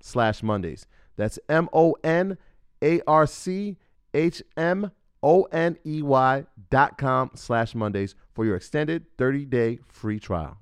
slash Mondays. That's M O N A R C H M O N E Y dot com slash Mondays for your extended 30 day free trial.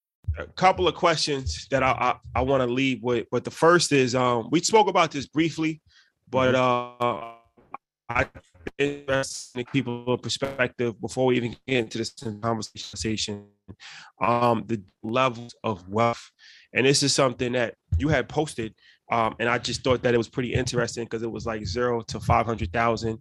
a couple of questions that I I, I want to leave with. But the first is um we spoke about this briefly, but mm-hmm. uh I in people perspective before we even get into this conversation. Um the levels of wealth. And this is something that you had posted um, and I just thought that it was pretty interesting because it was like zero to five hundred thousand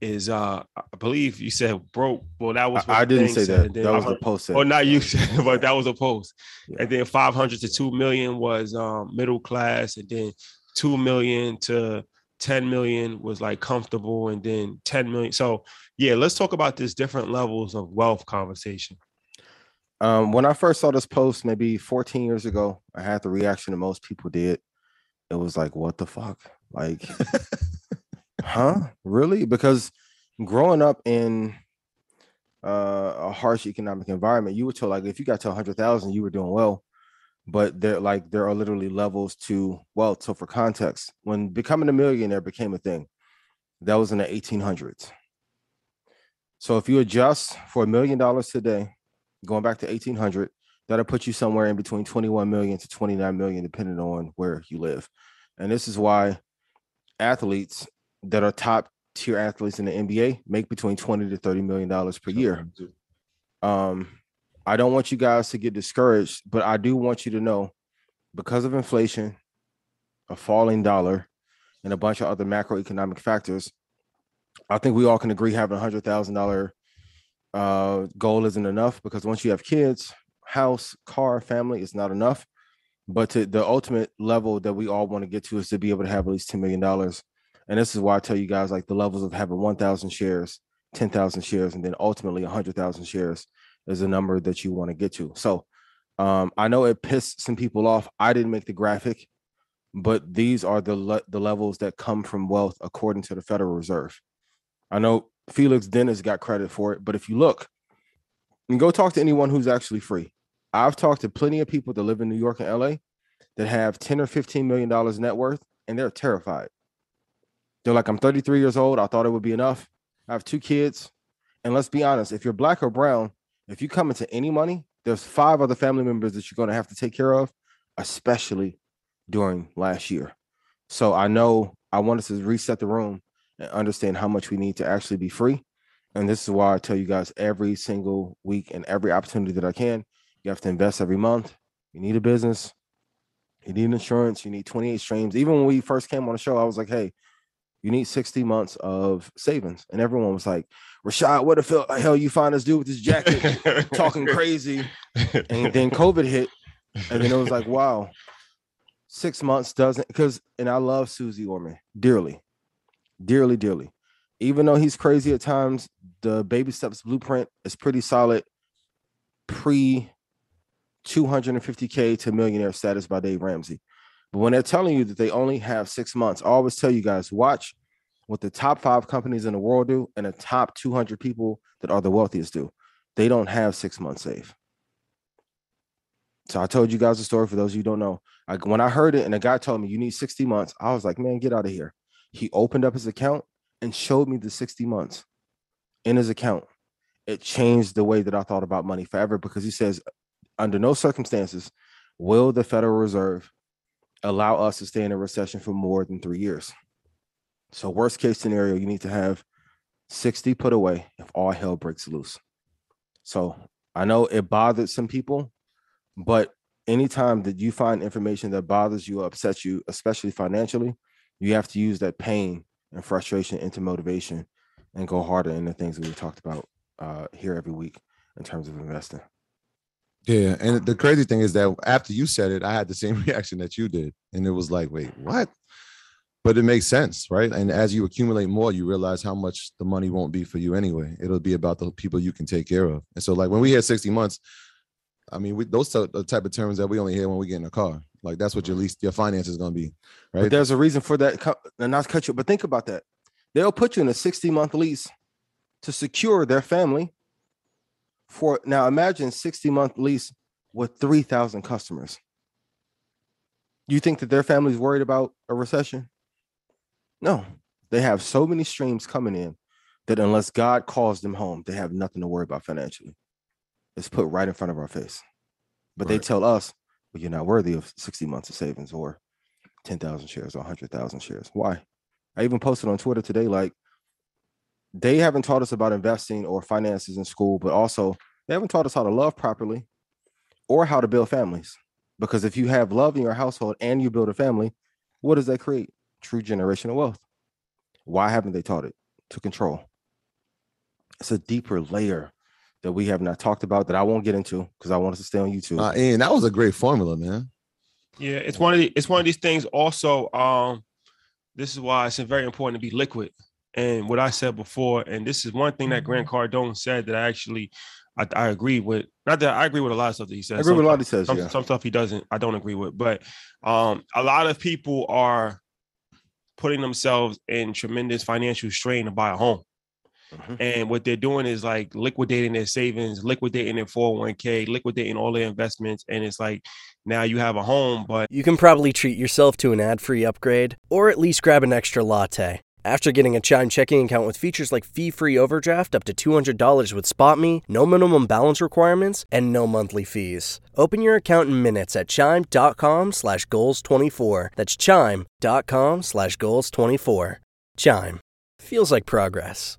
is uh I believe you said broke. Well, that was I, I didn't say that. That was a post. Or not you said, but that was a post. Yeah. And then five hundred to two million was um middle class, and then two million to 10 million was like comfortable and then 10 million so yeah let's talk about this different levels of wealth conversation um when i first saw this post maybe 14 years ago i had the reaction that most people did it was like, what the fuck? Like, huh? Really? Because growing up in uh, a harsh economic environment, you were told like if you got to a hundred thousand, you were doing well. But there, like, there are literally levels to wealth. So, for context, when becoming a millionaire became a thing, that was in the 1800s. So, if you adjust for a million dollars today, going back to 1800, that'll put you somewhere in between 21 million to 29 million, depending on where you live. And this is why athletes that are top tier athletes in the NBA make between 20 to 30 million dollars per year. Um, I don't want you guys to get discouraged, but I do want you to know because of inflation, a falling dollar, and a bunch of other macroeconomic factors, I think we all can agree having a hundred thousand dollar uh, goal isn't enough because once you have kids, house, car, family is not enough. But to the ultimate level that we all want to get to is to be able to have at least $10 million. And this is why I tell you guys like the levels of having 1,000 shares, 10,000 shares, and then ultimately 100,000 shares is a number that you want to get to. So um, I know it pissed some people off. I didn't make the graphic, but these are the le- the levels that come from wealth according to the Federal Reserve. I know Felix Dennis got credit for it, but if you look, and go talk to anyone who's actually free. I've talked to plenty of people that live in New York and LA that have 10 or 15 million dollars net worth and they're terrified. They're like, I'm 33 years old. I thought it would be enough. I have two kids. And let's be honest, if you're black or brown, if you come into any money, there's five other family members that you're going to have to take care of, especially during last year. So I know I wanted to reset the room and understand how much we need to actually be free. And this is why I tell you guys every single week and every opportunity that I can, you have to invest every month. You need a business, you need insurance, you need 28 streams. Even when we first came on the show, I was like, hey, you need 60 months of savings. And everyone was like, Rashad, what the hell you find us do with this jacket talking crazy? And then COVID hit. And then it was like, wow, six months doesn't because and I love Suze Orman dearly, dearly, dearly. Even though he's crazy at times, the baby steps blueprint is pretty solid pre 250k to millionaire status by Dave Ramsey. But when they're telling you that they only have six months, I always tell you guys watch what the top five companies in the world do and the top 200 people that are the wealthiest do. They don't have six months save. So I told you guys a story for those of you don't know. I, when I heard it and the guy told me you need 60 months, I was like, man, get out of here. He opened up his account and showed me the 60 months in his account. It changed the way that I thought about money forever because he says, under no circumstances will the Federal Reserve allow us to stay in a recession for more than three years. So, worst case scenario, you need to have 60 put away if all hell breaks loose. So, I know it bothered some people, but anytime that you find information that bothers you, or upsets you, especially financially, you have to use that pain and frustration into motivation and go harder in the things that we talked about uh, here every week in terms of investing. Yeah, and the crazy thing is that after you said it, I had the same reaction that you did, and it was like, wait, what? But it makes sense, right? And as you accumulate more, you realize how much the money won't be for you anyway. It'll be about the people you can take care of. And so, like when we had sixty months, I mean, we, those are the type of terms that we only hear when we get in a car. Like that's what your least your finance is going to be, right? But there's a reason for that. And not cut you, but think about that. They'll put you in a 60 month lease to secure their family for now imagine 60 month lease with 3000 customers. You think that their family's worried about a recession? No. They have so many streams coming in that unless god calls them home they have nothing to worry about financially. It's put right in front of our face. But right. they tell us well you're not worthy of 60 months of savings or 10,000 shares or 100,000 shares. Why? I even posted on twitter today like they haven't taught us about investing or finances in school, but also they haven't taught us how to love properly or how to build families. Because if you have love in your household and you build a family, what does that create? True generational wealth. Why haven't they taught it? To control. It's a deeper layer that we have not talked about that I won't get into because I want us to stay on YouTube. Uh, and that was a great formula, man. Yeah, it's one of the, it's one of these things. Also, um, this is why it's very important to be liquid. And what I said before, and this is one thing that Grant mm-hmm. Cardone said that I actually I, I agree with. Not that I agree with a lot of stuff that he says. I agree some, with a lot he says. Some, yeah. some stuff he doesn't. I don't agree with. But um, a lot of people are putting themselves in tremendous financial strain to buy a home. Mm-hmm. And what they're doing is like liquidating their savings, liquidating their 401k, liquidating all their investments. And it's like now you have a home, but you can probably treat yourself to an ad free upgrade or at least grab an extra latte. After getting a Chime checking account with features like fee-free overdraft up to $200 with SpotMe, no minimum balance requirements, and no monthly fees. Open your account in minutes at chime.com slash goals24. That's chime.com slash goals24. Chime. Feels like progress.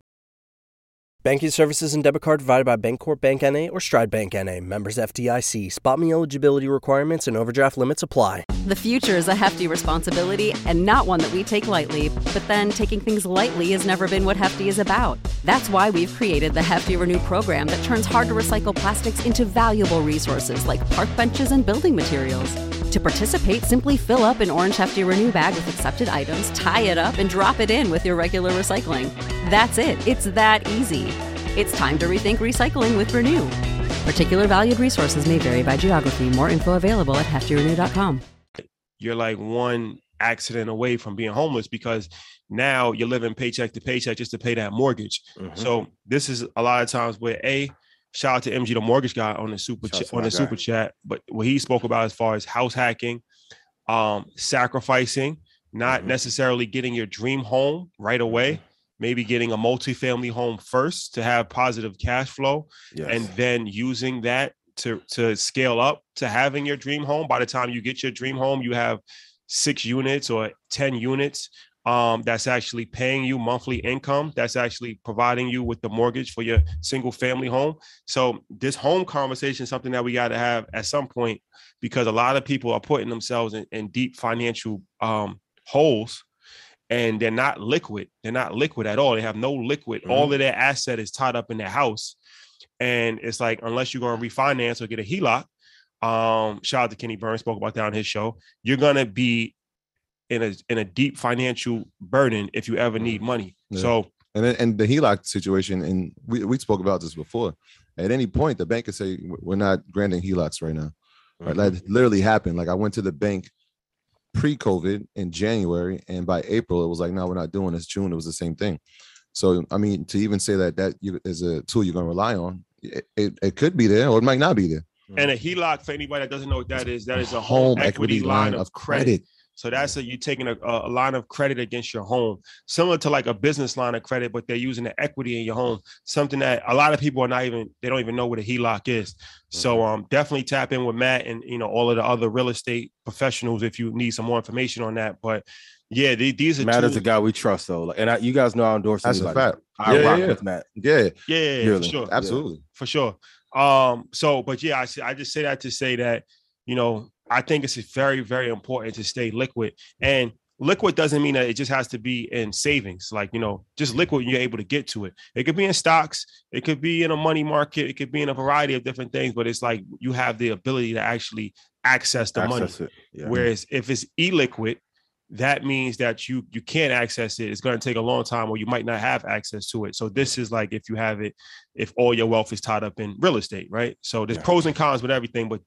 Banking services and debit card provided by Bancorp Bank N.A. or Stride Bank N.A. Members FDIC. SpotMe eligibility requirements and overdraft limits apply. The future is a hefty responsibility and not one that we take lightly. But then taking things lightly has never been what Hefty is about. That's why we've created the Hefty Renew program that turns hard to recycle plastics into valuable resources like park benches and building materials. To participate, simply fill up an orange Hefty Renew bag with accepted items, tie it up, and drop it in with your regular recycling. That's it. It's that easy. It's time to rethink recycling with Renew. Particular valued resources may vary by geography. More info available at heftyrenew.com. You're like one accident away from being homeless because now you're living paycheck to paycheck just to pay that mortgage. Mm-hmm. So this is a lot of times where a shout out to MG the mortgage guy on the super ch- on the guy. super chat. But what he spoke about as far as house hacking, um, sacrificing, not mm-hmm. necessarily getting your dream home right away. Maybe getting a multifamily home first to have positive cash flow Yes. and then using that to to scale up to having your dream home by the time you get your dream home you have six units or 10 units um, that's actually paying you monthly income that's actually providing you with the mortgage for your single family home so this home conversation is something that we got to have at some point because a lot of people are putting themselves in, in deep financial um, holes and they're not liquid they're not liquid at all they have no liquid all of their asset is tied up in their house and it's like unless you're going to refinance or get a HELOC, um, shout out to Kenny Burns spoke about that on his show. You're gonna be in a in a deep financial burden if you ever need money. Yeah. So And then, and the HELOC situation, and we, we spoke about this before. At any point, the bank could say we're not granting HELOCs right now. Right, Mhm. that literally happened. Like I went to the bank pre-COVID in January, and by April it was like, no, we're not doing this. June it was the same thing. So I mean, to even say that that is a tool you're going to rely on, it, it, it could be there or it might not be there. and a HELOC for anybody that doesn't know what that is, that is a home home equity line of credit. So that's a you taking a, a line of credit against your home, similar to like a business line of credit, but they're using the equity in your home. Something that a lot of people are not even they don't even know what a HELOC is. So um definitely tap in with Matt and you know all of the other real estate professionals if you need some more information on that. But yeah, the- these are Matt is tools- a guy we trust though. Like, and I, you guys know I endorse That's a fact. I Yeah, rock yeah. with Matt. Yeah, Yeah, yeah, yeah, for sure. absolutely. for sure. Um, so, but yeah, I, I just say that to say that, you know, I think it's very, very important to stay liquid. And liquid doesn't mean that it just has to be in savings. Like, you know, just liquid, you're able to get to it. It could be in stocks, it could be in a money market, it could be in a variety of different things, but it's like you have the ability to actually access the money. Access it. Yeah. Whereas if it's e-liquid, that means that you you can't access it. It's going to take a long time, or you might not have access to it. So this is like if you have it, if all your wealth is tied up in real estate, right? So there's Yeah. pros and cons with everything, but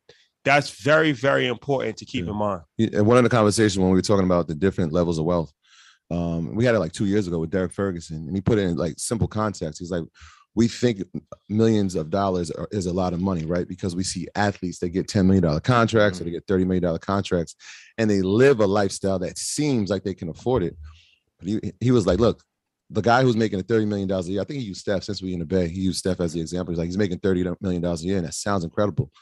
that's very very important to keep Yeah. in mind. And one of the conversations when we were talking about the different levels of wealth, um, we had it like two years ago with Derek Ferguson, and he put it in like simple context. He's like, we think millions of dollars are, is a lot of money, right? Because we see athletes they get ten million dollar contracts or they get thirty million dollar contracts, and they live a lifestyle that seems like they can afford it. But he he was like, look. The guy who's making thirty million dollars a year, I think he used Steph since we in the Bay. He used Steph as the example. He's like, he's making thirty million dollars a year, and that sounds incredible.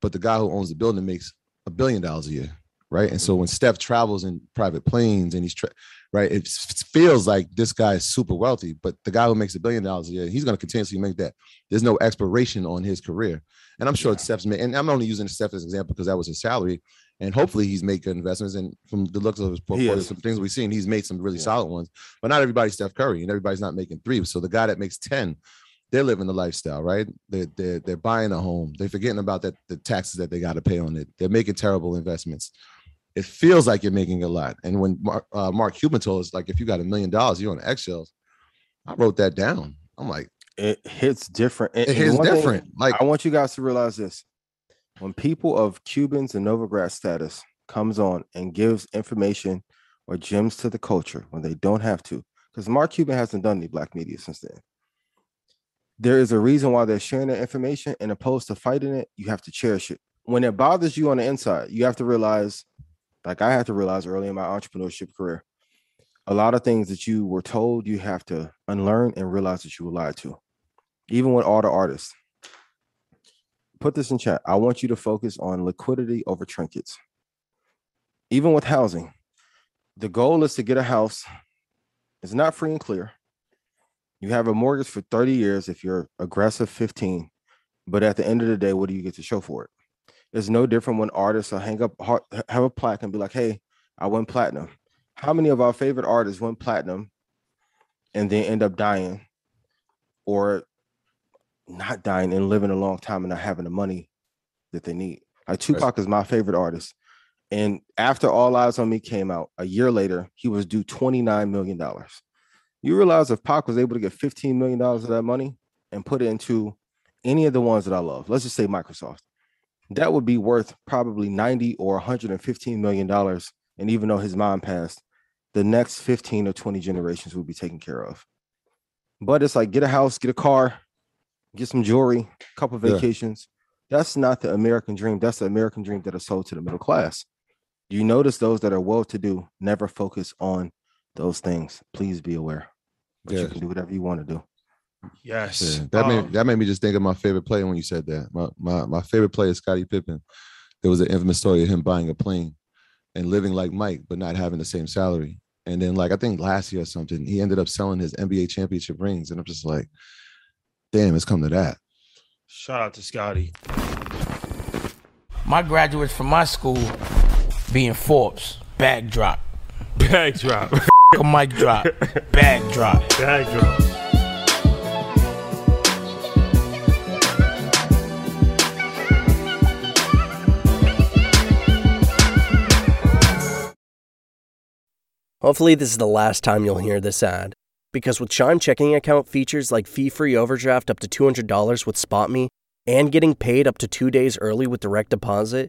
But the guy who owns the building makes a billion dollars a year, right? And so mm-hmm. when Steph travels in private planes and he's tra- right, it feels like this guy is super wealthy. But the guy who makes a billion dollars a year, he's going to continuously make that. There's no expiration on his career, and I'm sure Steph's made. And I'm only using Steph as an example because that was his salary, and hopefully he's made good investments. And from the looks of his portfolio, some things we've seen, he's made some really Yeah. solid ones. But not everybody's Steph Curry, and everybody's not making three. So the guy that makes ten they're living the lifestyle, right? They're they're, they're buying a home. They're forgetting about that the taxes that they got to pay on it. They're making terrible investments. It feels like you're making a lot. And when Mark, uh, Mark Cuban told us, like, if you got a million dollars, you're on eggshells. I wrote that down. I'm like, it hits different. And- it hits one thing different. Like, I want you guys to realize this: when people of Cubans and Novogratz status comes on and gives information or gems to the culture when they don't have to, because Mark Cuban hasn't done any black media since then. There is a reason why they're sharing that information, and opposed to fighting it, you have to cherish it. When it bothers you on the inside, you have to realize, like I had to realize early in my entrepreneurship career, a lot of things that you were told you have to unlearn and realize that you were lied to. Even with all the artists, put this in chat. I want you to focus on liquidity over trinkets. Even with housing, the goal is to get a house. It's not free and clear. You have a mortgage for 30 years if you're aggressive 15, but at the end of the day, what do you get to show for it? It's no different when artists will hang up, have a plaque and be like, hey, I went platinum. How many of our favorite artists went platinum and then end up dying or not dying and living a long time and not having the money that they need. Like Tupac is my favorite artist. And after All Eyez on Me came out, a year later, he was due $29 million. You realize if Pac was able to get $15 million of that money and put it into any of the ones that I love, let's just say Microsoft, that would be worth probably 90 or 115 million dollars. And even though his mom passed, the next 15 or 20 generations will be taken care of. But it's like get a house, get a car, get some jewelry, a couple Yeah. vacations. That's not the American dream. That's the American dream that is sold to the middle class. You notice those that are well to do never focus on those things. Please be aware. but Yeah. you can do whatever you want to do. Yes. Yeah, that made Um, that made me just think of my favorite player when you said that. My my my favorite player is Scottie Pippen. There was an infamous story of him buying a plane and living like Mike, but not having the same salary. And then, like I think last year or something, he ended up selling his NBA championship rings, and I'm just like, damn, it's come to that. Shout out to Scottie. My graduates from my school being Forbes, backdrop. drop, Bag drop. A mic drop, bag drop. Bag drop. Hopefully, this is the last time you'll hear this ad. Because with Chime checking account features like fee free overdraft up to $200 with SpotMe and getting paid up to two days early with direct deposit,